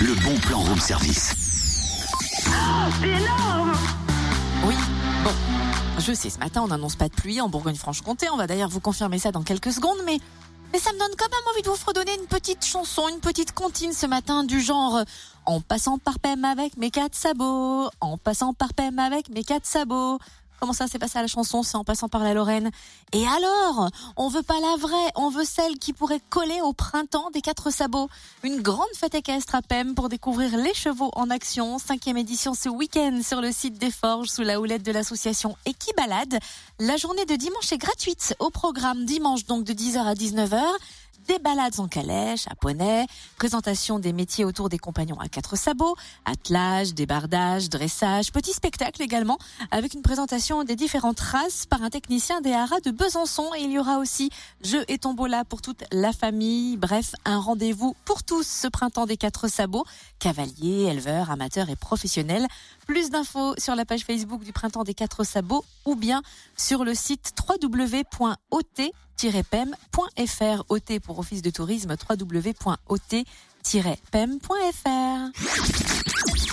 le bon plan room service. C'est énorme Oui, bon. Je sais, ce matin, on n'annonce pas de pluie en Bourgogne-Franche-Comté. On va d'ailleurs vous confirmer ça dans quelques secondes, mais, mais ça me donne quand même envie de vous fredonner une petite chanson, une petite comptine ce matin du genre euh, En passant par Pem avec mes quatre sabots, en passant par Pem avec mes quatre sabots. Comment ça s'est passé à la chanson C'est en passant par la Lorraine. Et alors On veut pas la vraie, on veut celle qui pourrait coller au printemps des quatre sabots. Une grande fête équestre à Pem pour découvrir les chevaux en action. Cinquième édition ce week-end sur le site des Forges sous la houlette de l'association Equibalade. La journée de dimanche est gratuite. Au programme dimanche donc de 10h à 19h des balades en calèche, à poney, présentation des métiers autour des compagnons à quatre sabots, attelage, débardage, dressage, petit spectacle également, avec une présentation des différentes races par un technicien des haras de Besançon. Et il y aura aussi jeux et tombola pour toute la famille. Bref, un rendez-vous pour tous ce printemps des quatre sabots, cavaliers, éleveurs, amateurs et professionnels. Plus d'infos sur la page Facebook du printemps des quatre sabots ou bien sur le site www.ot pem.fr OT pour Office de tourisme www.ot-pem.fr